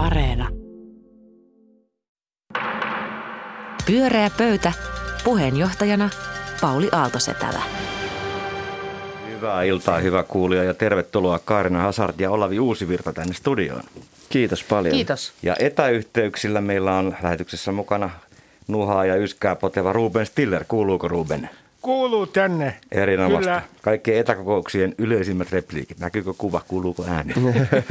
Areena. Pyöreä pöytä. Puheenjohtajana Pauli Aaltosetälä. Hyvää iltaa, hyvä kuulija ja tervetuloa Kaarina Hazard ja Olavi Uusivirta tänne studioon. Kiitos paljon. Kiitos. Ja etäyhteyksillä meillä on lähetyksessä mukana nuhaa ja yskää poteva Ruben Stiller. Kuuluuko Ruben? Kuuluu tänne. Erinomaista. Kyllä. Kaikkien etäkokouksien yleisimmät repliikit. Näkyykö kuva, kuuluuko ääni?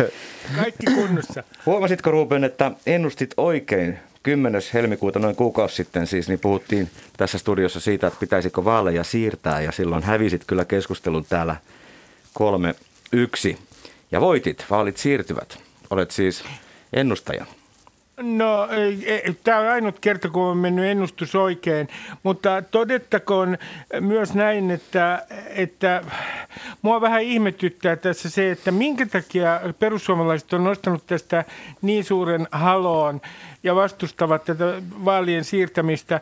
Kaikki kunnossa. Huomasitko Ruben, että ennustit oikein 10. helmikuuta noin kuukausi sitten siis, niin puhuttiin tässä studiossa siitä, että pitäisikö vaaleja siirtää ja silloin hävisit kyllä keskustelun täällä 3-1 ja voitit, vaalit siirtyvät. Olet siis ennustaja. No, tämä on ainut kerta, kun on mennyt ennustus oikein, mutta todettakoon myös näin, että, että mua vähän ihmetyttää tässä se, että minkä takia perussuomalaiset on nostanut tästä niin suuren haloon ja vastustavat tätä vaalien siirtämistä.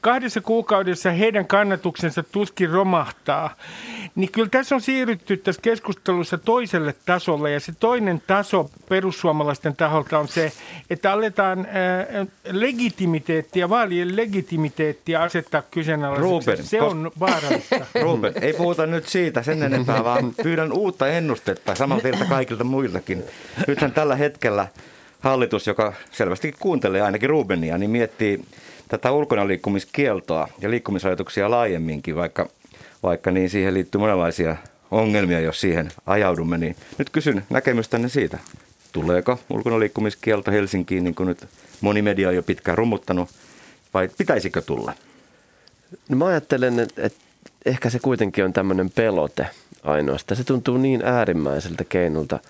Kahdessa kuukaudessa heidän kannatuksensa tuskin romahtaa. Niin kyllä tässä on siirrytty tässä keskustelussa toiselle tasolle ja se toinen taso perussuomalaisten taholta on se, että aletaan ää, legitimiteettiä, vaalien legitimiteettiä asettaa kyseenalaiseksi. Ruben, se on vaarallista. Ruben, ei puhuta nyt siitä sen enempää, vaan pyydän uutta ennustetta samalta teiltä kaikilta muiltakin. Nythän tällä hetkellä hallitus, joka selvästi kuuntelee ainakin Rubenia, niin miettii tätä ulkona liikkumiskieltoa ja liikkumisrajoituksia laajemminkin, vaikka, vaikka niin siihen liittyy monenlaisia ongelmia, jos siihen ajaudumme. Niin nyt kysyn näkemystänne siitä. Tuleeko ulkona liikkumiskielto Helsinkiin, niin kuin nyt moni media on jo pitkään rummuttanut, vai pitäisikö tulla? No mä ajattelen, että ehkä se kuitenkin on tämmöinen pelote ainoastaan. Se tuntuu niin äärimmäiseltä keinolta –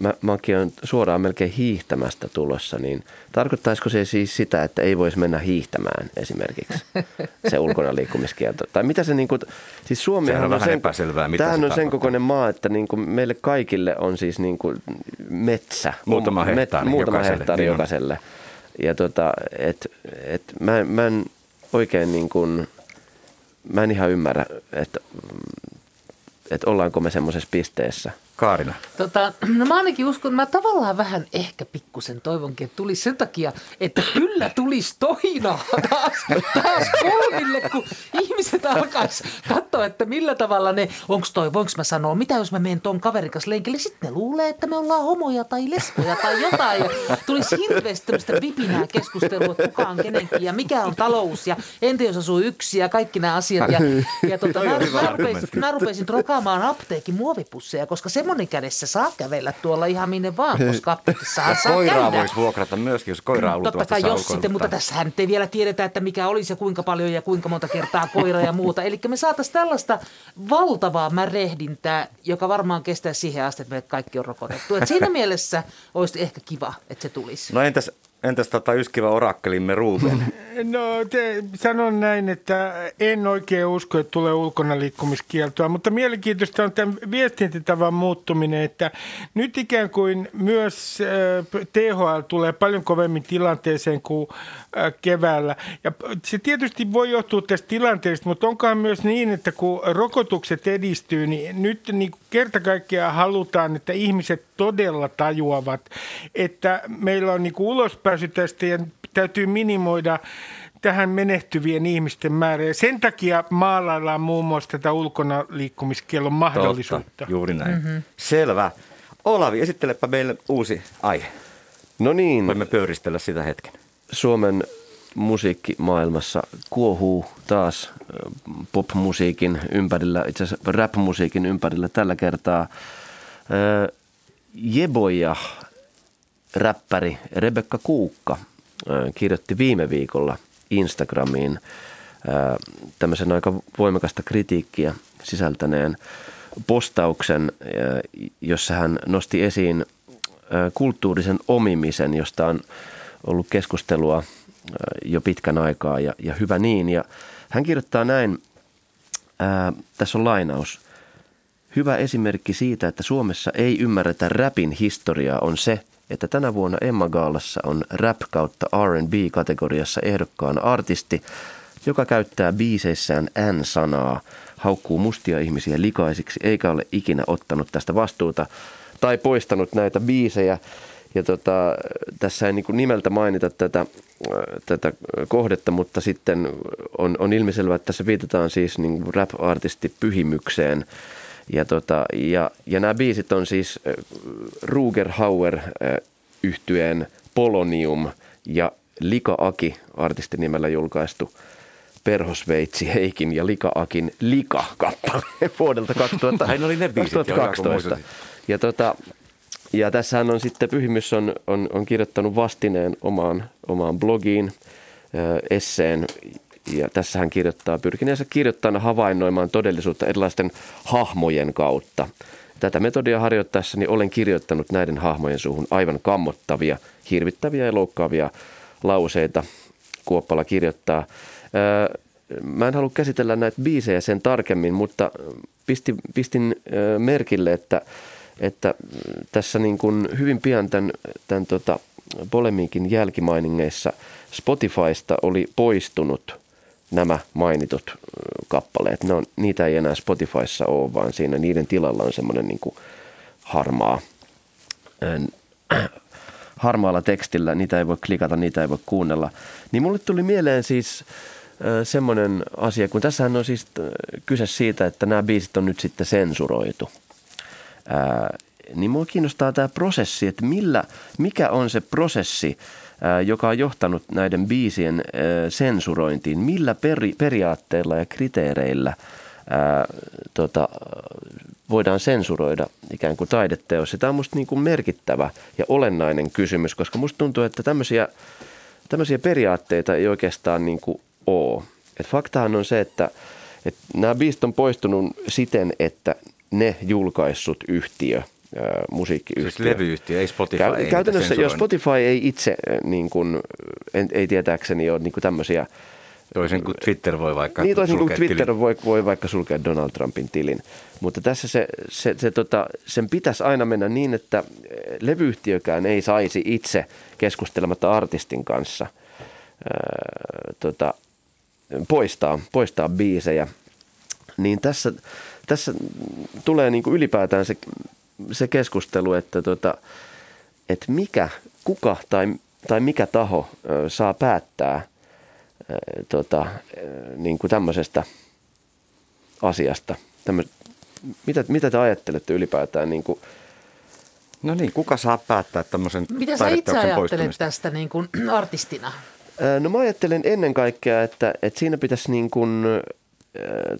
mä, mäkin olen suoraan melkein hiihtämästä tulossa, niin tarkoittaisiko se siis sitä, että ei voisi mennä hiihtämään esimerkiksi se ulkona liikkumiskielto? Tai mitä se niin kuin, siis Suomi on, on sen, epäselvää, mitä tämähän se on sen kokoinen maa, että niin kuin meille kaikille on siis niin kuin metsä. Muutama hehtaari, met, muutama jokaiselle. hehtaari niin jokaiselle. Ja tota, et, et mä, mä en oikein niin kuin, mä en ihan ymmärrä, että, että ollaanko me semmoisessa pisteessä – Kaarina. Tota, no mä ainakin uskon, mä tavallaan vähän ehkä pikkusen toivonkin, että tulisi sen takia, että kyllä tulisi tohinaa taas, taas polville, kun ihmiset alkaisi katsoa, että millä tavalla ne, onks toi, voinko mä sanoa, mitä jos mä menen ton kaverikas lenkille, sitten ne luulee, että me ollaan homoja tai lesboja tai jotain ja tulisi hirveästi tämmöistä vipinää keskustelua, että kuka on kenenkin ja mikä on talous ja entä jos asuu yksi ja kaikki nämä asiat. Ja, ja tota, mä, mä, rupesin, mä rupesin trokaamaan apteekin muovipusseja, koska se semmoinen kädessä saa kävellä tuolla ihan minne vaan, koska apteekissahan saa Koiraa käydä. voisi vuokrata myöskin, jos koiraa Totta luultavasti kai saa jos sitten, mutta tässähän nyt ei vielä tiedetä, että mikä olisi ja kuinka paljon ja kuinka monta kertaa koira ja muuta. Eli me saataisiin tällaista valtavaa märehdintää, joka varmaan kestää siihen asti, että meidät kaikki on rokotettu. Et siinä mielessä olisi ehkä kiva, että se tulisi. No entäs, entäs tota yskivä orakkelimme Ruben? No te, sanon näin, että en oikein usko, että tulee ulkona liikkumiskieltoa, mutta mielenkiintoista on tämän viestintätavan muuttuminen, että nyt ikään kuin myös äh, THL tulee paljon kovemmin tilanteeseen kuin äh, keväällä. Ja se tietysti voi johtua tästä tilanteesta, mutta onkohan myös niin, että kun rokotukset edistyy, niin nyt niin kuin kerta kaikkiaan halutaan, että ihmiset todella tajuavat, että meillä on niin kuin ulospääsy tästä ja täytyy minimoida tähän menehtyvien ihmisten määrä. Ja sen takia maalaillaan muun muassa tätä ulkona liikkumiskielon mahdollisuutta. Totta, juuri näin. Mm-hmm. Selvä. Olavi, esittelepä meille uusi aihe. No niin, Voimme pöyristellä sitä hetken. Suomen musiikkimaailmassa kuohuu taas ö, popmusiikin ympärillä, itse asiassa rap-musiikin ympärillä tällä kertaa. Ö, Jeboja räppäri Rebekka Kuukka kirjoitti viime viikolla Instagramiin tämmöisen aika voimakasta kritiikkiä sisältäneen postauksen, jossa hän nosti esiin kulttuurisen omimisen, josta on ollut keskustelua jo pitkän aikaa ja, ja hyvä niin. Ja hän kirjoittaa näin, ää, tässä on lainaus. Hyvä esimerkki siitä, että Suomessa ei ymmärretä rapin historiaa on se, että tänä vuonna Emma Gaalassa on rap kautta R&B-kategoriassa ehdokkaana artisti, joka käyttää biiseissään N-sanaa, haukkuu mustia ihmisiä likaisiksi eikä ole ikinä ottanut tästä vastuuta tai poistanut näitä biisejä. ja tota, tässä ei niin nimeltä mainita tätä, tätä kohdetta, mutta sitten on, on ilmiselvä, että tässä viitataan siis niin rap-artisti Pyhimykseen. Ja, tota, ja, ja nämä biisit on siis Ruger Hauer yhtyeen Polonium ja Lika Aki artistinimellä julkaistu Perhosveitsi Heikin ja Lika Akin Lika-kappale vuodelta 2000, oli ne biisit, 2012. Jo, ja, tota, ja tässähän on sitten Pyhimys on, on, on kirjoittanut vastineen omaan, omaan blogiin esseen ja tässä hän kirjoittaa pyrkineensä kirjoittajana havainnoimaan todellisuutta erilaisten hahmojen kautta. Tätä metodia harjoittaessani olen kirjoittanut näiden hahmojen suuhun aivan kammottavia, hirvittäviä ja loukkaavia lauseita. Kuoppala kirjoittaa. Mä en halua käsitellä näitä biisejä sen tarkemmin, mutta pistin, pistin merkille, että, että tässä niin kuin hyvin pian tämän, tämän tota polemiikin jälkimainingeissa Spotifysta oli poistunut nämä mainitut kappaleet. Ne on, niitä ei enää Spotifyssa ole, vaan siinä niiden tilalla on semmoinen niin harmaa, äh, harmaalla tekstillä. Niitä ei voi klikata, niitä ei voi kuunnella. Niin mulle tuli mieleen siis äh, semmoinen asia, kun tässähän on siis kyse siitä, että nämä biisit on nyt sitten sensuroitu. Äh, niin mua kiinnostaa tämä prosessi, että millä, mikä on se prosessi, joka on johtanut näiden biisien sensurointiin. Millä peri, periaatteilla ja kriteereillä ää, tota, voidaan sensuroida ikään kuin taideteos. Tämä on minusta niin merkittävä ja olennainen kysymys, koska minusta tuntuu, että tämmöisiä, tämmöisiä periaatteita ei oikeastaan niin kuin ole. Et faktahan on se, että, että nämä biisit on poistunut siten, että ne julkaissut yhtiö – musiikkiyhtiö. Siis levyyhtiö, ei Spotify. Käy, ei käytännössä, jos Spotify ei itse, niin kuin, en, ei tietääkseni ole niin kuin tämmöisiä Toisin kuin Twitter voi vaikka Niin toisin kuin Twitter voi, voi vaikka sulkea Donald Trumpin tilin. Mutta tässä se, se, se tota, sen pitäisi aina mennä niin, että levyyhtiökään ei saisi itse keskustelematta artistin kanssa ää, tota, poistaa, poistaa biisejä. Niin tässä, tässä tulee niin kuin ylipäätään se se keskustelu, että, tota, että mikä, kuka tai, tai mikä taho saa päättää tota, niin kuin tämmöisestä asiasta. Tämmö, mitä, mitä te ajattelette ylipäätään niin kuin, No niin, kuka saa päättää tämmöisen Mitä sä itse ajattelet tästä niin kuin artistina? No mä ajattelen ennen kaikkea, että, että siinä pitäisi niin kuin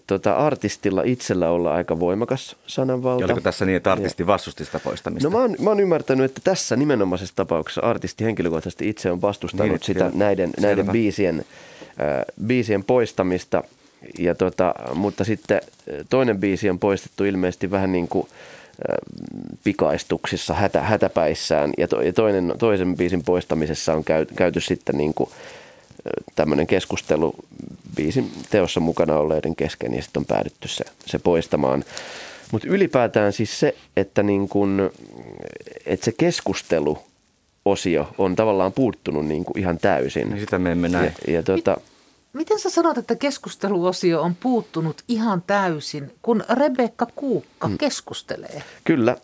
tota, artistilla itsellä olla aika voimakas sananvalta. Ja oliko tässä niin, että artisti vastusti sitä poistamista? No mä oon, mä oon ymmärtänyt, että tässä nimenomaisessa tapauksessa artisti henkilökohtaisesti itse on vastustanut niin, sitä näiden, näiden biisien, äh, biisien poistamista. Ja tota, mutta sitten toinen biisi on poistettu ilmeisesti vähän niin kuin pikaistuksissa, hätä, hätäpäissään. Ja, to, ja toinen, toisen biisin poistamisessa on käy, käyty sitten niin kuin tämmöinen keskustelu biisin teossa mukana olleiden kesken ja sitten on päädytty se, se poistamaan. Mutta ylipäätään siis se, että, niin kun, että se keskustelu osio on tavallaan puuttunut niin kuin ihan täysin. Niin sitä me emme näe. Ja, ja tuota, Miten sä sanot, että keskusteluosio on puuttunut ihan täysin, kun Rebekka Kuukka hmm. keskustelee? Kyllä,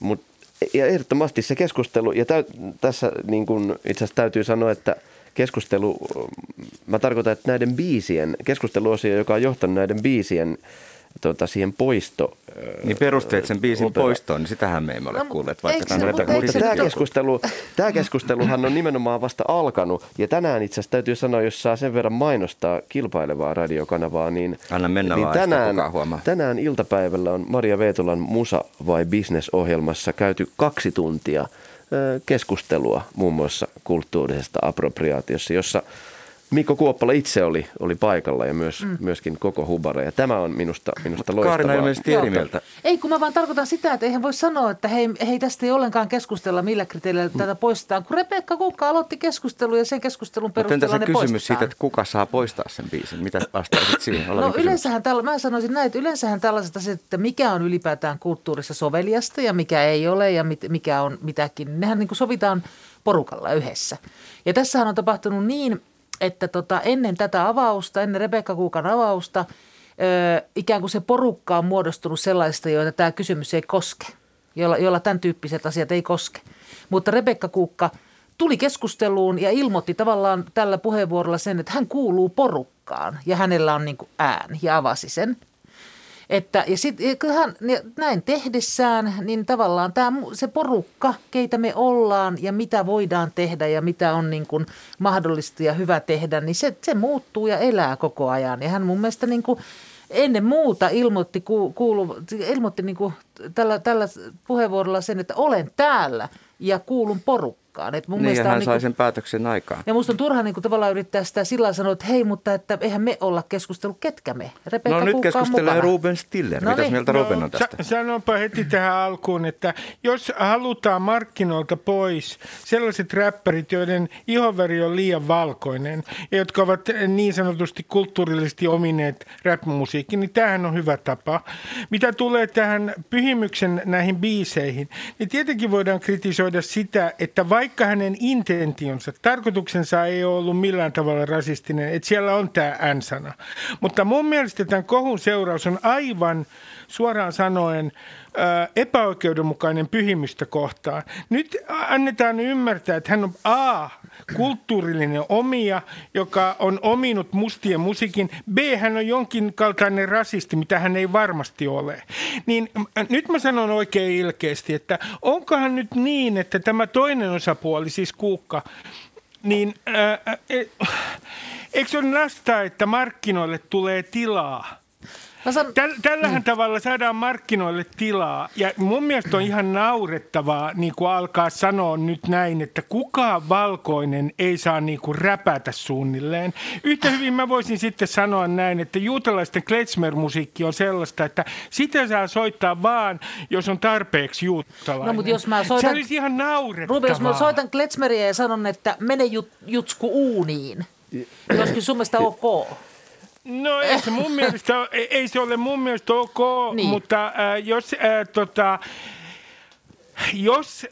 mutta ja ehdottomasti se keskustelu, ja täy, tässä niin kun itse asiassa täytyy sanoa, että – keskustelu, mä tarkoitan, että näiden biisien, keskusteluosio, joka on johtanut näiden biisien tota, siihen poisto. Niin perusteet sen biisin opera. poistoon, niin sitähän me emme ole no, kuulleet. Vaikka tämän mutta, mutta tämä, keskustelu, tämä keskusteluhan on nimenomaan vasta alkanut. Ja tänään itse asiassa täytyy sanoa, jos saa sen verran mainostaa kilpailevaa radiokanavaa, niin, Anna mennä niin tänään, tänään iltapäivällä on Maria Veetolan Musa vai Business ohjelmassa käyty kaksi tuntia – keskustelua muun muassa kulttuurisesta appropriaatiossa, jossa Mikko Kuoppala itse oli, oli paikalla ja myös, mm. myöskin koko Hubare. Ja tämä on minusta, minusta loistavaa. Kaarina ilmeisesti eri mieltä. Ei, kun mä vaan tarkoitan sitä, että eihän voi sanoa, että hei, hei tästä ei ollenkaan keskustella, millä kriteerillä mm. tätä poistetaan. Kun Rebekka Kukka aloitti keskustelun ja sen keskustelun perusteella Mutta se kysymys poistetaan. siitä, että kuka saa poistaa sen biisin? Mitä vastaisit siihen? no yleensähän, tällä, mä sanoisin näin, että yleensähän tällaiset asiat, että mikä on ylipäätään kulttuurissa soveliasta ja mikä ei ole ja mit, mikä on mitäkin, nehän niin kuin sovitaan porukalla yhdessä. Ja tässähän on tapahtunut niin, että tota, ennen tätä avausta, ennen Rebekka Kuukan avausta, ö, ikään kuin se porukka on muodostunut sellaista, joita tämä kysymys ei koske. jolla, jolla tämän tyyppiset asiat ei koske. Mutta Rebekka Kuukka tuli keskusteluun ja ilmoitti tavallaan tällä puheenvuorolla sen, että hän kuuluu porukkaan ja hänellä on niin kuin ääni ja avasi sen. Että, ja sit, kyllähän näin tehdessään, niin tavallaan tämä, se porukka, keitä me ollaan ja mitä voidaan tehdä ja mitä on niin kuin mahdollista ja hyvä tehdä, niin se, se muuttuu ja elää koko ajan. Ja hän mun mielestä niin kuin ennen muuta ilmoitti, kuulu, ilmoitti niin kuin tällä, tällä puheenvuorolla sen, että olen täällä ja kuulun porukkaan olekaan. Et mun niin, ja hän on sai niin kuin, sen päätöksen aikaan. Ja musta on turha niin kuin tavallaan yrittää sitä sillä sanoa, että hei, mutta että eihän me olla keskustellut, ketkä me. Rebecca no nyt keskustelee Ruben Stiller. No Mitäs niin. mieltä no, Ruben on tästä? Sanonpa heti tähän alkuun, että jos halutaan markkinoilta pois sellaiset räppärit, joiden ihonväri on liian valkoinen ja jotka ovat niin sanotusti kulttuurillisesti omineet rap-musiikkiin, niin tämähän on hyvä tapa. Mitä tulee tähän pyhimyksen näihin biiseihin, niin tietenkin voidaan kritisoida sitä, että vaikka hänen intentionsa, tarkoituksensa ei ole ollut millään tavalla rasistinen, että siellä on tämä N-sana. Mutta mun mielestä tämän kohun seuraus on aivan suoraan sanoen epäoikeudenmukainen pyhimystä kohtaan. Nyt annetaan ymmärtää, että hän on A, kulttuurillinen omia, joka on ominut mustien musiikin. B, hän on jonkin kaltainen rasisti, mitä hän ei varmasti ole. Niin nyt mä sanon oikein ilkeästi, että onkohan nyt niin, että tämä toinen osapuoli, siis Kuukka, niin ää, e, eikö se ole nästä, että markkinoille tulee tilaa? San... Täl, tällähän mm. tavalla saadaan markkinoille tilaa. Ja mun mielestä on ihan naurettavaa niin kuin alkaa sanoa nyt näin, että kukaan valkoinen ei saa niin kuin räpätä suunnilleen. Yhtä hyvin mä voisin sitten sanoa näin, että juutalaisten klezmer-musiikki on sellaista, että sitä saa soittaa vaan, jos on tarpeeksi juutalainen. No, mutta jos mä soitan... Se olisi ihan naurettavaa. Ruben, jos mä soitan klezmeriä ja sanon, että mene jut, jutsku uuniin, joskin sun mielestä ok. No ei se mun mielestä, ei, ei se ole mun mielestä ok, niin. mutta äh, jos äh, tota, jos,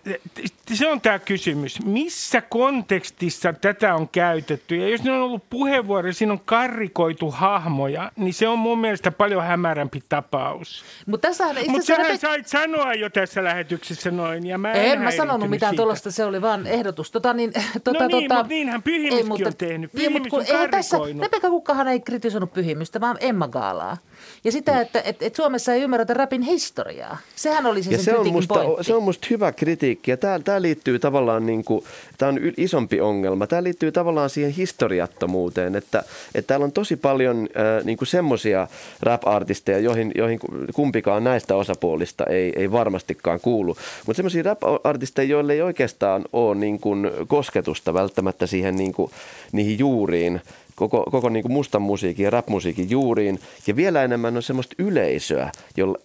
se on tämä kysymys, missä kontekstissa tätä on käytetty ja jos ne on ollut puheenvuoroja, siinä on karrikoitu hahmoja, niin se on mun mielestä paljon hämärämpi tapaus. Mutta Mut sähän me... sait sanoa jo tässä lähetyksessä noin ja mä en, en mä sanonut mitään tuollaista, se oli vaan ehdotus. Tota, niin, tota, no niin, tota, mutta niinhän Pyhimyskin on tehnyt. Pyhimys niin, mutta, on tässä, Rebekka Kukkahan ei kritisoinut Pyhimystä, vaan Emma Gaalaa. Ja sitä, että et, et Suomessa ei ymmärretä rapin historiaa. Sehän oli se, ja se on, musta, se on musta hyvä kritiikki. Ja tämä, tämä liittyy tavallaan, niin kuin, tämä on isompi ongelma. Tämä liittyy tavallaan siihen historiattomuuteen, että, että täällä on tosi paljon äh, niin semmoisia rap-artisteja, joihin, joihin kumpikaan näistä osapuolista ei, ei varmastikaan kuulu. Mutta semmoisia rap-artisteja, joille ei oikeastaan ole niin kuin kosketusta välttämättä siihen niin kuin, niihin juuriin, koko, koko niin kuin mustan musiikin ja rap-musiikin juuriin. Ja vielä enemmän on semmoista yleisöä,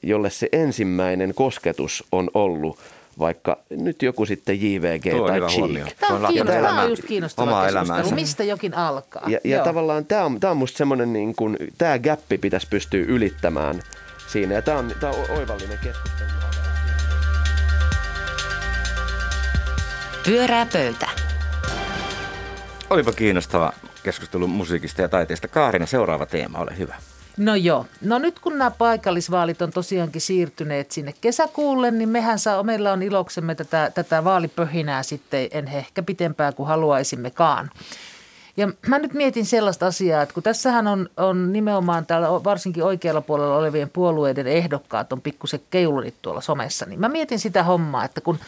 jolle se ensimmäinen kosketus on ollut vaikka nyt joku sitten JVG Tuo tai Cheek. Tämä on, kiinnostava, tämä on just kiinnostava keskustelu, mistä jokin alkaa. Ja, ja tavallaan tämä on, tämä on musta semmoinen, niin kuin, tämä gappi pitäisi pystyä ylittämään siinä. Ja tämä on, tämä on oivallinen keskustelu. Pyörää pöytä. Olipa kiinnostava keskustelu musiikista ja taiteesta. Kaarina, seuraava teema, ole hyvä. No joo. No nyt kun nämä paikallisvaalit on tosiaankin siirtyneet sinne kesäkuulle, niin mehän saa, meillä on iloksemme tätä, tätä vaalipöhinää sitten en ehkä pitempään kuin haluaisimmekaan. Ja mä nyt mietin sellaista asiaa, että kun tässähän on, on nimenomaan täällä varsinkin oikealla puolella olevien puolueiden ehdokkaat on pikkusen keulunit tuolla somessa, niin mä mietin sitä hommaa, että kun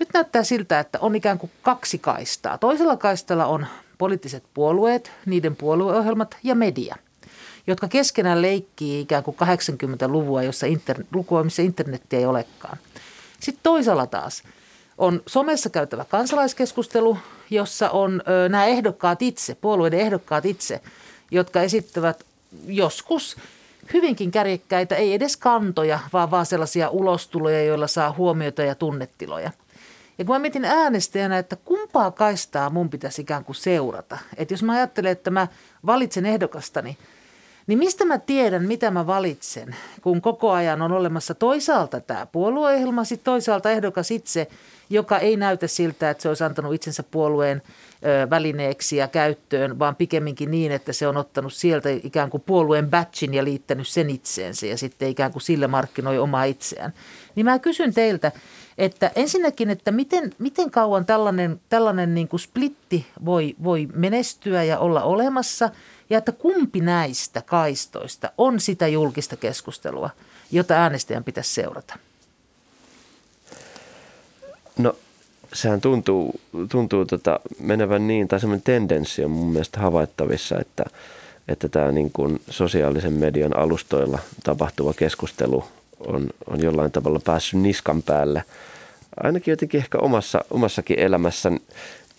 nyt näyttää siltä, että on ikään kuin kaksi kaistaa. Toisella kaistalla on poliittiset puolueet, niiden puolueohjelmat ja media, jotka keskenään leikkii ikään kuin 80-luvua, jossa inter, lukua, missä internettiä ei olekaan. Sitten toisella taas on somessa käytävä kansalaiskeskustelu, jossa on ö, nämä ehdokkaat itse, puolueiden ehdokkaat itse, jotka esittävät joskus hyvinkin kärjekkäitä, ei edes kantoja, vaan vaan sellaisia ulostuloja, joilla saa huomiota ja tunnetiloja – ja kun mä mietin äänestäjänä, että kumpaa kaistaa mun pitäisi ikään kuin seurata. Että jos mä ajattelen, että mä valitsen ehdokastani, Niin mistä mä tiedän, mitä mä valitsen, kun koko ajan on olemassa toisaalta tämä puolueohjelma, sitten toisaalta ehdokas itse, joka ei näytä siltä, että se olisi antanut itsensä puolueen välineeksi ja käyttöön, vaan pikemminkin niin, että se on ottanut sieltä ikään kuin puolueen batchin ja liittänyt sen itseensä ja sitten ikään kuin sille markkinoi omaa itseään. Niin mä kysyn teiltä, että ensinnäkin, että miten, miten kauan tällainen, tällainen niin kuin splitti voi, voi menestyä ja olla olemassa – ja että kumpi näistä kaistoista on sitä julkista keskustelua, jota äänestäjän pitäisi seurata? No sehän tuntuu, tuntuu tota menevän niin, tai semmoinen tendenssi on mun mielestä havaittavissa, että, että tämä niin kuin sosiaalisen median alustoilla tapahtuva keskustelu on, on jollain tavalla päässyt niskan päälle. Ainakin jotenkin ehkä omassa, omassakin elämässä,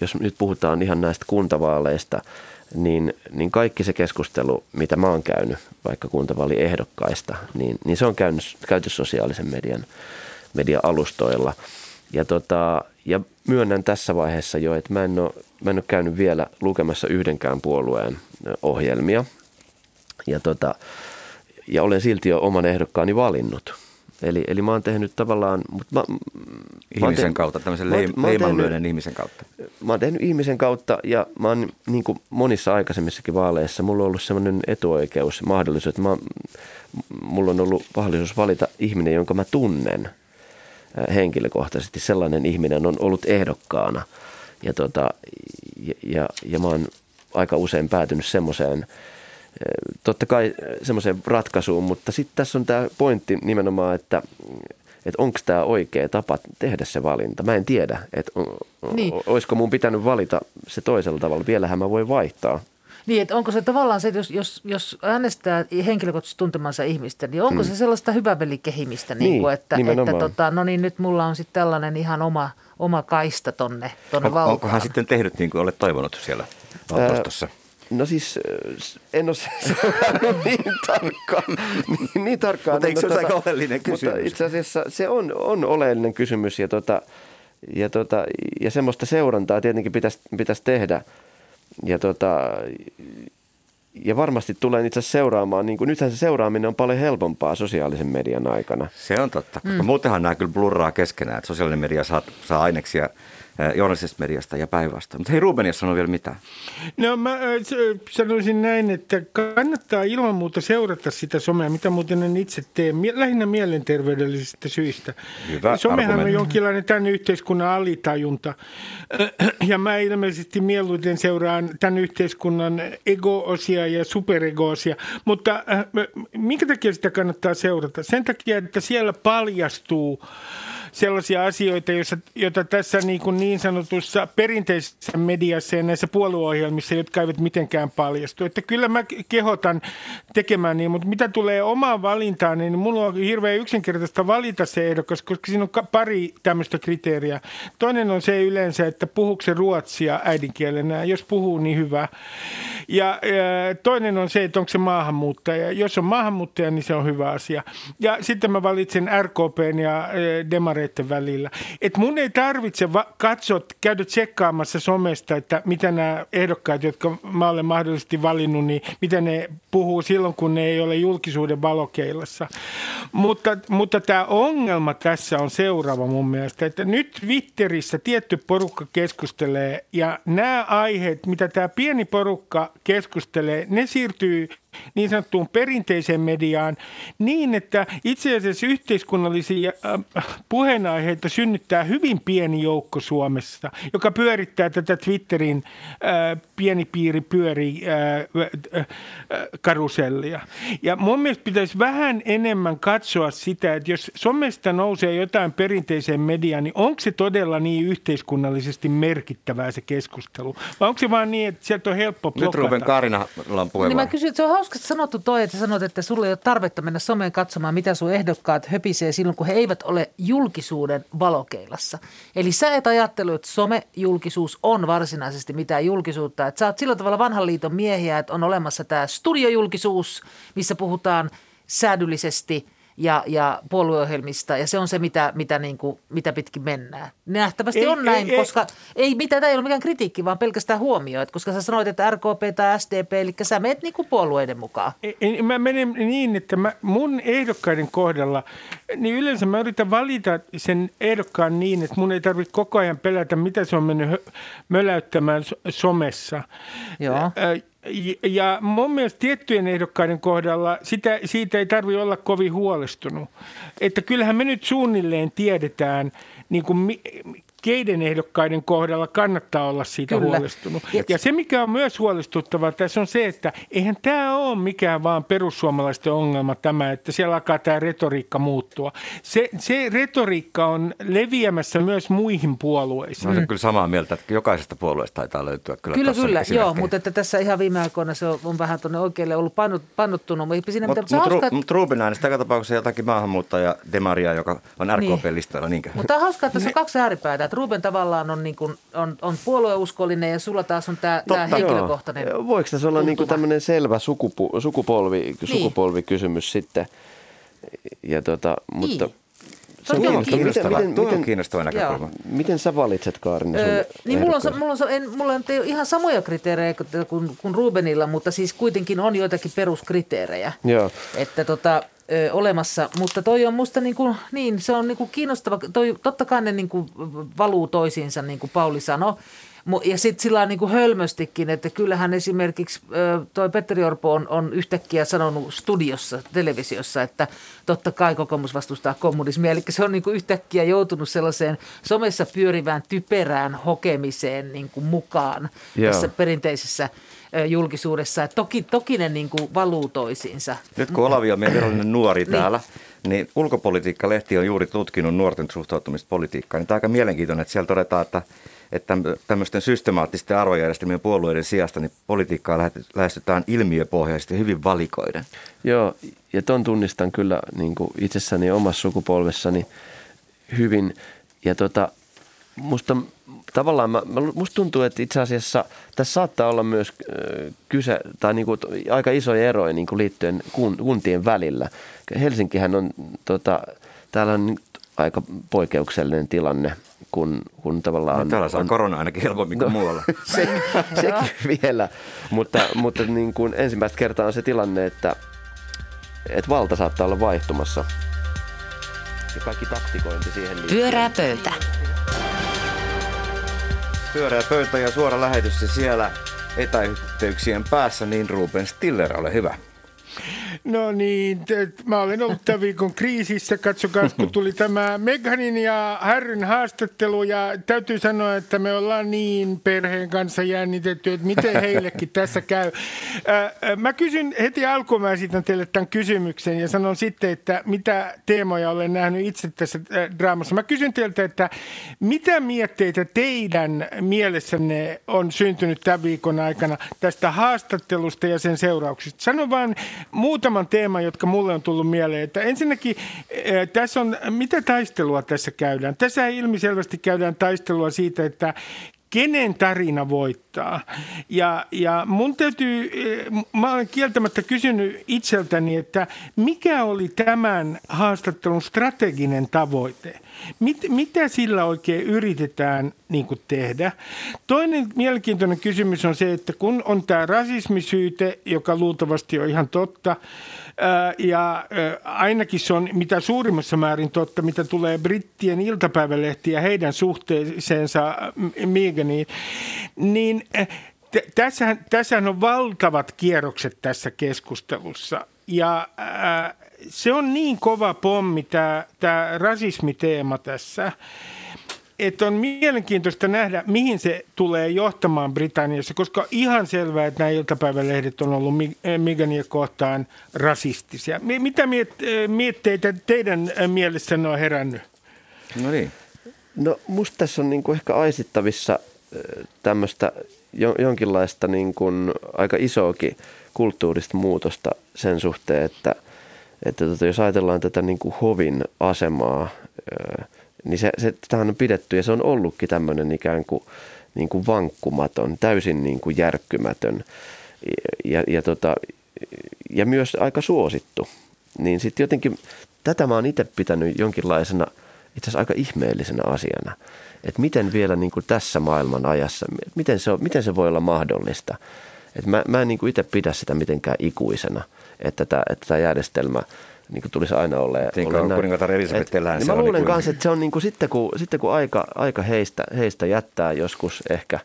jos nyt puhutaan ihan näistä kuntavaaleista – niin, niin kaikki se keskustelu, mitä mä oon käynyt vaikka kuntavaaliehdokkaista, niin, niin se on käynyt, käyty sosiaalisen median, median alustoilla. Ja, tota, ja myönnän tässä vaiheessa jo, että mä en, ole, mä en ole käynyt vielä lukemassa yhdenkään puolueen ohjelmia. Ja, tota, ja olen silti jo oman ehdokkaani valinnut – Eli, eli mä oon tehnyt tavallaan... Mutta mä, ihmisen tehnyt, kautta, tämmöisen leim, ihmisen kautta. Mä oon tehnyt ihmisen kautta ja mä oon niin kuin monissa aikaisemmissakin vaaleissa, mulla on ollut semmoinen etuoikeus, mahdollisuus, että mä, mulla on ollut mahdollisuus valita ihminen, jonka mä tunnen henkilökohtaisesti. Sellainen ihminen on ollut ehdokkaana ja, tota, ja, ja, ja mä oon aika usein päätynyt semmoiseen – totta kai semmoiseen ratkaisuun, mutta sitten tässä on tämä pointti nimenomaan, että että onko tämä oikea tapa tehdä se valinta. Mä en tiedä, että niin. olisiko mun pitänyt valita se toisella tavalla. Vielähän mä voin vaihtaa. Niin, että onko se tavallaan se, että jos, jos, jos äänestää henkilökohtaisesti tuntemansa ihmistä, niin onko hmm. se sellaista hyvävelikehimistä, niin, niin kuin, että, että tota, no niin, nyt mulla on sitten tällainen ihan oma, oma kaista tonne, tonne on, Onko hän sitten tehnyt niin kuin olet toivonut siellä valtuustossa? Ää, No siis äh, en ole seurannut niin tarkkaan. niin, niin tarkkaan. Mutta eikö se ole tota, aika oleellinen kysymys? Mutta itse asiassa se on, on oleellinen kysymys ja, tota, ja, tota, ja semmoista seurantaa tietenkin pitäisi, pitäisi tehdä. Ja, tota, ja varmasti tulee itse seuraamaan, niin kuin nythän se seuraaminen on paljon helpompaa sosiaalisen median aikana. Se on totta, koska mm. muutenhan nämä kyllä blurraa keskenään, että sosiaalinen media saa, saa aineksia – journalistisesta mediasta ja päinvastoin. Mutta hei Ruben, jos sanoo vielä mitään. No mä sanoisin näin, että kannattaa ilman muuta seurata sitä somea, mitä muuten en itse tee, lähinnä mielenterveydellisistä syistä. Hyvä Somehan argumentti. on jonkinlainen tämän yhteiskunnan alitajunta. Ja mä ilmeisesti mieluiten seuraan tämän yhteiskunnan ego-osia ja superego-osia. Mutta minkä takia sitä kannattaa seurata? Sen takia, että siellä paljastuu sellaisia asioita, joita tässä niin, kuin niin sanotussa perinteisessä mediassa ja näissä puolueohjelmissa, jotka eivät mitenkään paljastu. Että kyllä mä kehotan tekemään niin, mutta mitä tulee omaan valintaan, niin mulla on hirveän yksinkertaista valita se ehdokas, koska siinä on pari tämmöistä kriteeriä. Toinen on se yleensä, että puhuuko se ruotsia äidinkielenä. Jos puhuu, niin hyvä. Ja toinen on se, että onko se maahanmuuttaja. Jos on maahanmuuttaja, niin se on hyvä asia. Ja sitten mä valitsen RKPn ja demareiden välillä. Et mun ei tarvitse va- katsoa, käydä tsekkaamassa somesta, että mitä nämä ehdokkaat, jotka mä olen mahdollisesti valinnut, niin mitä ne puhuu silloin, kun ne ei ole julkisuuden valokeilassa. Mutta, mutta tämä ongelma tässä on seuraava mun mielestä, että nyt Twitterissä tietty porukka keskustelee ja nämä aiheet, mitä tämä pieni porukka keskustelee, ne siirtyy niin sanottuun perinteiseen mediaan niin, että itse asiassa yhteiskunnallisia äh, puheenaiheita synnyttää hyvin pieni joukko Suomessa, joka pyörittää tätä Twitterin äh, pieni piiri pyöri äh, karusellia. Ja mun mielestä pitäisi vähän enemmän katsoa sitä, että jos somesta nousee jotain perinteiseen mediaan, niin onko se todella niin yhteiskunnallisesti merkittävää se keskustelu? Vai onko se vaan niin, että sieltä on helppo blokata? Nyt Ruben Kaarina on puheenvuoro. Niin mä kysyn, että se on hauskasti sanottu toi, että sanot, että sulle ei ole tarvetta mennä someen katsomaan, mitä sun ehdokkaat höpisee silloin, kun he eivät ole julkisuuden valokeilassa. Eli sä et ajattelu, että somejulkisuus on varsinaisesti mitään julkisuutta. Että sä oot sillä tavalla vanhan liiton miehiä, että on olemassa tämä studiojulkisuus, missä puhutaan säädyllisesti ja, ja puolueohjelmista, ja se on se, mitä, mitä, niin kuin, mitä pitkin mennään. Nähtävästi Ei, on näin, ei, ei. koska ei, mitä, tämä ei ole mikään kritiikki, vaan pelkästään huomio, että koska sä sanoit, että RKP tai SDP, eli sä menet niin kuin puolueiden mukaan. Ei- ei, Mä menen niin, että mä, mun ehdokkaiden kohdalla, niin yleensä mä yritän valita sen ehdokkaan niin, että mun ei tarvitse koko ajan pelätä, mitä se on mennyt möläyttämään so- somessa. Joo. Ä, ja- mun mielestä tiettyjen ehdokkaiden kohdalla sitä, siitä ei tarvitse olla kovin huolestunut. Että kyllähän me nyt suunnilleen tiedetään, niin kuin keiden ehdokkaiden kohdalla kannattaa olla siitä Kyllä. huolestunut. Ja- Ja se, mikä on myös huolestuttavaa tässä on se, että eihän tämä ole mikään vaan perussuomalaisten ongelma tämä, että siellä alkaa tämä retoriikka muuttua. Se, se retoriikka on leviämässä myös muihin puolueisiin. Mä olen kyllä samaa mieltä, että jokaisesta puolueesta taitaa löytyä kyllä Kyllä, kyllä, joo, mutta että tässä ihan viime aikoina se on, on vähän tuonne oikealle ollut pannut, pannuttunut. Mutta siinä, mut, se mut, hauska, mut Ruben äänestä joka tapauksessa jotakin maahanmuuttaja Demaria, joka on RKP-listalla, niinkö? Mutta on hauskaa, että tässä on kaksi ääripäätä. Että Ruben tavallaan on, niin kuin, on, on puolueuskollinen ja sulla taas on tämä, tämä Totta. henkilökohtainen. Joo. Voiko tässä olla niin kuin tämmöinen selvä sukupu, sukupolvi, Niin. sukupolvikysymys sitten? Ja tota, mutta Niin. Se on kiinnostava, Miten, tuo miten, on kiinnostava näkökulma. miten sä valitset Kaarina sun Öö, niin mulla on, mulla on, en, mulla on ihan samoja kriteerejä kuin, kuin, kuin Rubenilla, mutta siis kuitenkin on joitakin peruskriteerejä. Joo. Että tota, ö, olemassa, mutta toi on musta niin, kuin, niin se on niin kuin kiinnostava. Toi, totta kai ne niin kuin valuu toisiinsa, niin kuin Pauli sanoi. Ja sitten sillä on niin kuin hölmöstikin, että kyllähän esimerkiksi toi Petteri Orpo on, on yhtäkkiä sanonut studiossa, televisiossa, että totta kai kokoomus vastustaa kommunismia. Eli se on niin kuin yhtäkkiä joutunut sellaiseen somessa pyörivään typerään hokemiseen niin kuin mukaan Joo. tässä perinteisessä julkisuudessa. Et toki, toki ne niin kuin valuu toisiinsa. Nyt kun Olavi on meidän virallinen nuori Niin. täällä, niin Ulkopolitiikka-lehti on juuri tutkinut nuorten suhtautumista politiikkaan. Niin tämä on aika mielenkiintoinen, että siellä todetaan, että, että tämmöisten systemaattisten arvojärjestelmien puolueiden sijasta niin politiikkaa lähestytään ilmiöpohjaisesti ja hyvin valikoiden. Joo, ja ton tunnistan kyllä niin kuin itsessäni omassa sukupolvessani hyvin. Ja tota, musta tavallaan, mä, musta tuntuu, että itse asiassa tässä saattaa olla myös kyse, tai niin kuin, aika isoja eroja niin kuin liittyen kun, kuntien välillä. Helsinkihän on, tota, täällä on aika poikkeuksellinen tilanne, kun, kun tavallaan... No, täällä saa on, korona ainakin helpommin kuin muualla. se, sekin vielä, mutta, mutta niin kuin ensimmäistä kertaa on se tilanne, että, että valta saattaa olla vaihtumassa. Ja kaikki taktikointi siihen liittyy. Pyörää pöytä. Pyöreä pöytä ja suora lähetys ja siellä etäyhteyksien päässä, niin Ruben Stiller, ole hyvä. No niin, mä olen ollut tämän viikon kriisissä. Katsokaa, kun tuli tämä Meghanin ja Harryn haastattelu ja täytyy sanoa, että me ollaan niin perheen kanssa jännitetty, että miten heillekin tässä käy. Mä kysyn heti alkuun, mä esitän teille tämän kysymyksen ja sanon sitten, että mitä teemoja olen nähnyt itse tässä draamassa. Mä kysyn teiltä, että mitä mietteitä teidän mielessänne on syntynyt tämän viikon aikana tästä haastattelusta ja sen seurauksista? Sano vaan muutaman teeman, jotka mulle on tullut mieleen. Että ensinnäkin eh, tässä on, mitä taistelua tässä käydään? Tässä ilmiselvästi käydään taistelua siitä, että kenen tarina voittaa. Ja, ja mun täytyy, eh, mä olen kieltämättä kysynyt itseltäni, että mikä oli tämän haastattelun strateginen tavoite? Mit, mitä sillä oikein yritetään niin kuin tehdä? Toinen mielenkiintoinen kysymys on se, että kun on tämä rasismisyyte, joka luultavasti on ihan totta, ää, ja ää, ainakin se on mitä suurimmassa määrin totta, mitä tulee brittien iltapäivälehtiin ja heidän suhteeseensa M- Meganiin, niin äh, tässähän, tässähän on valtavat kierrokset tässä keskustelussa. Ja ää, se on niin kova pommi tämä, tämä rasismiteema tässä, että on mielenkiintoista nähdä, mihin se tulee johtamaan Britanniassa, koska ihan selvää, että nämä iltapäivälehdet on ollut eh, Megania kohtaan rasistisia. Mi- Mitä miet- eh, mietteitä teidän eh, mielessänne on herännyt? No niin. No musta tässä on niinku ehkä aistittavissa tämmöistä jo, jonkinlaista niinku aika isoakin kulttuurista muutosta sen suhteen, että, että tota, jos ajatellaan tätä niinku hovin asemaa, niin se, se, tämähän on pidetty ja se on ollutkin tämmöinen ikään kuin, niin kuin vankkumaton, täysin niin kuin järkkymätön ja, ja, tota, ja myös aika suosittu. Niin sitten jotenkin tätä mä oon itse pitänyt jonkinlaisena, itse asiassa aika ihmeellisenä asiana. Että miten vielä niin kuin tässä maailman ajassa, miten se, on, miten se voi olla mahdollista. Että mä, mä en niin kuin itse pidä sitä mitenkään ikuisena, että tämä, että tämä järjestelmä – niin kuin tulisi aina olla. Niin kuin kuningatar Elisabeth elää. Niin mä luulen niin kanssa, että se on niin kuin sitten, kun, sitten kun aika, aika heistä, heistä jättää joskus ehkä,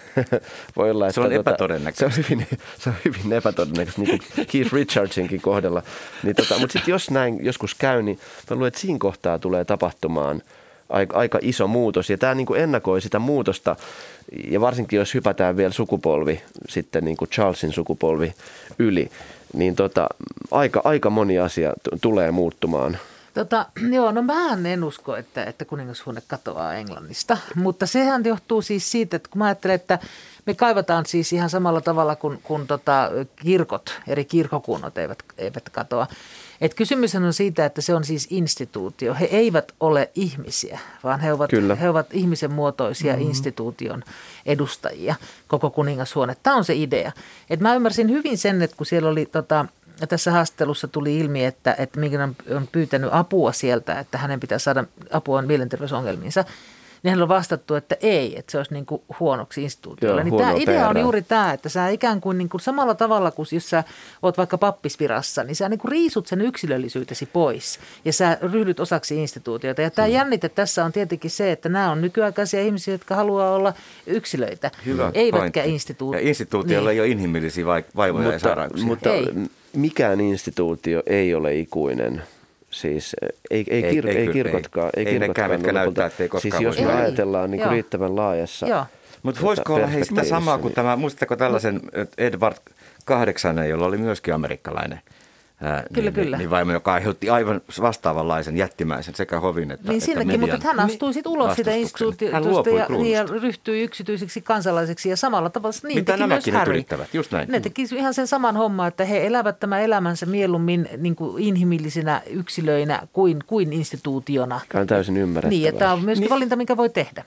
voi olla, että se on tuota, epätodennäköistä. Se on hyvin, se on hyvin epätodennäköistä, niin kuin Keith Richardsinkin kohdalla. Niin tota, mutta sitten jos näin joskus käy, niin mä luulen, että siinä kohtaa tulee tapahtumaan aika, aika iso muutos. Ja tämä niin kuin ennakoi sitä muutosta, ja varsinkin jos hypätään vielä sukupolvi, sitten niin kuin Charlesin sukupolvi yli, niin tota, aika, aika moni asia t- tulee muuttumaan. Tota, joo, no mä en usko, että, että kuningashuone katoaa Englannista, mutta sehän johtuu siis siitä, että kun mä ajattelen, että me kaivataan siis ihan samalla tavalla kuin, kuin tota, kirkot, eri kirkokunnot eivät, eivät katoa. Et kysymys on siitä, että se on siis instituutio. He eivät ole ihmisiä, vaan he ovat, he ovat ihmisen muotoisia mm-hmm. instituution edustajia, koko kuningashuone. Tämä on se idea. Et mä ymmärsin hyvin sen, että kun siellä oli tota, tässä haastattelussa tuli ilmi, että, että Miguel on, on pyytänyt apua sieltä, että hänen pitää saada apua mielenterveysongelmiinsa – niin on vastattu, että ei, että se olisi niin kuin huonoksi instituutiolle. Niin tämä idea on juuri tämä, että sä ikään kuin, niin kuin samalla tavalla kuin jos sä oot vaikka pappisvirassa, niin sä niin kuin riisut sen yksilöllisyytesi pois ja sä ryhdyt osaksi instituutiota. Ja tämä hmm. jännite tässä on tietenkin se, että nämä on nykyaikaisia ihmisiä, jotka haluaa olla yksilöitä, Hyvä eivätkä instituutioita. Ja instituutioilla niin. ei ole inhimillisiä vaivoja mutta, ja sairauksia. Mutta ei. mikään instituutio ei ole ikuinen – Siis ei, ei, ei, kir, ei, ei kirkotkaan. Ei, ei nekään, mitkä näyttää, että ei koskaan Siis jos me ajatellaan niin riittävän laajassa Mutta voisiko olla hei sitä samaa kuin tämä, muistatteko tällaisen Edward VIII, jolla oli myöskin amerikkalainen – Ää, kyllä, niin, kyllä. Niin vaimo, joka aiheutti aivan vastaavanlaisen jättimäisen sekä hovin että Niin siinäkin, mutta hän astui sitten ulos siitä instituutiosta ja, niin, ja ryhtyi yksityiseksi kansalaiseksi ja samalla tavalla niin Mitä nämäkin nyt yrittävät, just näin. Ne teki ihan sen saman homman, että he elävät tämän elämänsä mieluummin niin kuin inhimillisinä yksilöinä kuin, kuin instituutiona. Tämä on täysin ymmärrettävää. Niin, että tämä on myöskin niin. valinta, mikä voi tehdä.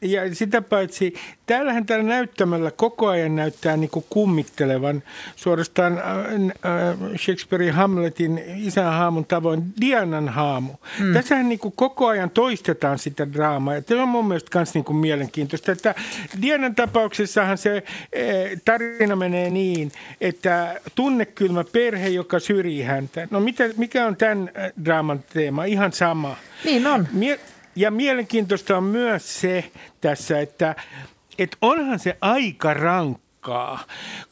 Ja sitä paitsi, täällähän täällä näyttämällä koko ajan näyttää niin kuin kummittelevan suorastaan äh, äh, Shakespearein Hamletin isän haamun tavoin Dianan haamu. Mm. Tässähän niin kuin koko ajan toistetaan sitä draamaa. Ja tämä on mun mielestä myös niin kuin mielenkiintoista, että Dianan tapauksessahan se äh, tarina menee niin, että tunnekylmä perhe, joka syrjii häntä. No mitä, mikä on tämän äh, draaman teema? Ihan sama. Niin on. Mie- ja mielenkiintoista on myös se tässä, että, että onhan se aika rankkaa,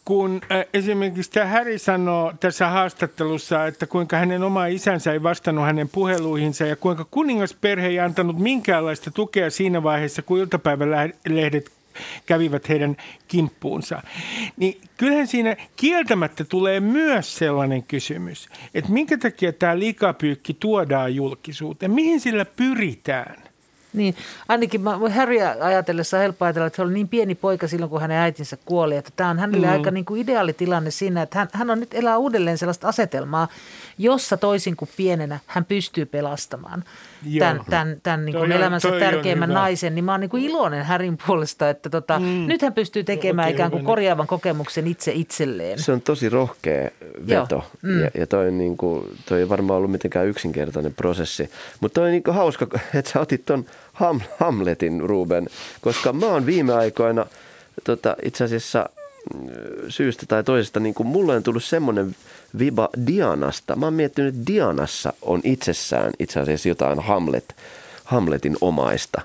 kun äh, esimerkiksi tämä Häri sanoo tässä haastattelussa, että kuinka hänen oma isänsä ei vastannut hänen puheluihinsa ja kuinka kuningasperhe ei antanut minkäänlaista tukea siinä vaiheessa, kun iltapäivälehdet kävivät heidän kimppuunsa. Niin kyllähän siinä kieltämättä tulee myös sellainen kysymys, että minkä takia tämä likapyykki tuodaan julkisuuteen, mihin sillä pyritään? Niin, ainakin mä, Harry ajatellessa on helppo ajatella, että se oli niin pieni poika silloin, kun hänen äitinsä kuoli. Että tämä on hänelle mm. aika niin kuin ideaali tilanne siinä, että hän, hän on nyt elää uudelleen sellaista asetelmaa, jossa toisin kuin pienenä hän pystyy pelastamaan. Tämän, tämän, tämän niin kuin elämänsä tärkeimmän naisen. Niin mä oon niin kuin iloinen Härin puolesta, että tota, mm. nyt hän pystyy tekemään okay, ikään kuin korjaavan kokemuksen itse itselleen. Se on tosi rohkea veto mm. ja, ja toi, niin kuin, toi ei varmaan ollut mitenkään yksinkertainen prosessi. Mutta toi on niin kuin hauska, että sä otit ton Ham, Hamletin, Ruben, koska mä oon viime aikoina tota, itse asiassa syystä tai toisesta, niin kuin mulle on tullut semmoinen viba Dianasta. Mä oon miettinyt, että Dianassa on itsessään itse asiassa jotain Hamlet, Hamletin omaista.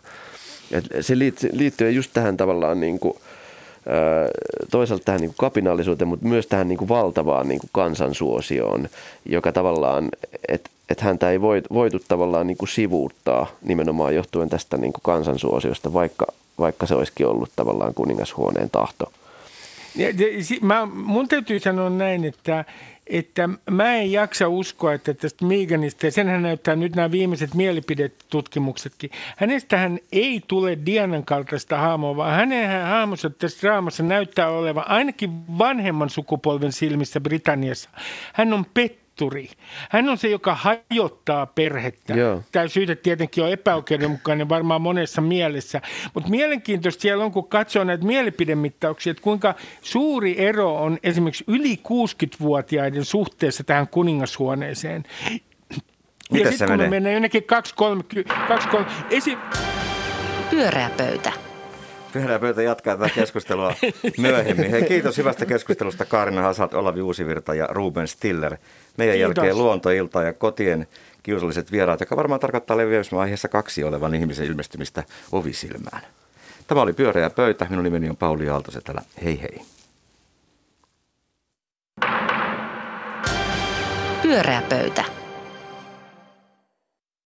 Et se liittyy just tähän tavallaan niin kuin, toisaalta tähän niin kuin kapinallisuuteen, mutta myös tähän niin kuin valtavaan niin kuin kansansuosioon, joka tavallaan, että et häntä ei voitu tavallaan niin kuin sivuuttaa nimenomaan johtuen tästä niin kuin kansansuosiosta, vaikka, vaikka se olisikin ollut tavallaan kuningashuoneen tahto. Mä, mun täytyy sanoa näin, että että mä en jaksa uskoa, että tästä Meganista, ja senhän näyttää nyt nämä viimeiset mielipidetutkimuksetkin, hänestähän ei tule Dianan kaltaista haamoa, vaan hänen haamonsa tässä draamassa näyttää olevan ainakin vanhemman sukupolven silmissä Britanniassa. Hän on pettynyt petturi. Hän on se, joka hajottaa perhettä. Joo. Tämä syyte tietenkin on epäoikeudenmukainen varmaan monessa mielessä. Mutta mielenkiintoista siellä on, kun katsoo näitä mielipidemittauksia, että kuinka suuri ero on esimerkiksi yli 60-vuotiaiden suhteessa tähän kuningashuoneeseen. Miten ja se sitten kun menee? me mennään jonnekin 2-3, esi- Pyöreä pöytä. Pyörää pöytä jatkaa tätä keskustelua myöhemmin. Hei, kiitos hyvästä keskustelusta Kaarina Hasalt, Olavi Uusivirta ja Ruben Stiller. Meidän Kiitos. jälkeen luontoilta ja kotien kiusalliset vieraat, joka varmaan tarkoittaa leviämisvaiheessa kaksi olevan ihmisen ilmestymistä ovisilmään. Tämä oli Pyöreä pöytä. Minun nimeni on Pauli Aaltosetälä. Hei hei. Pyöreä pöytä.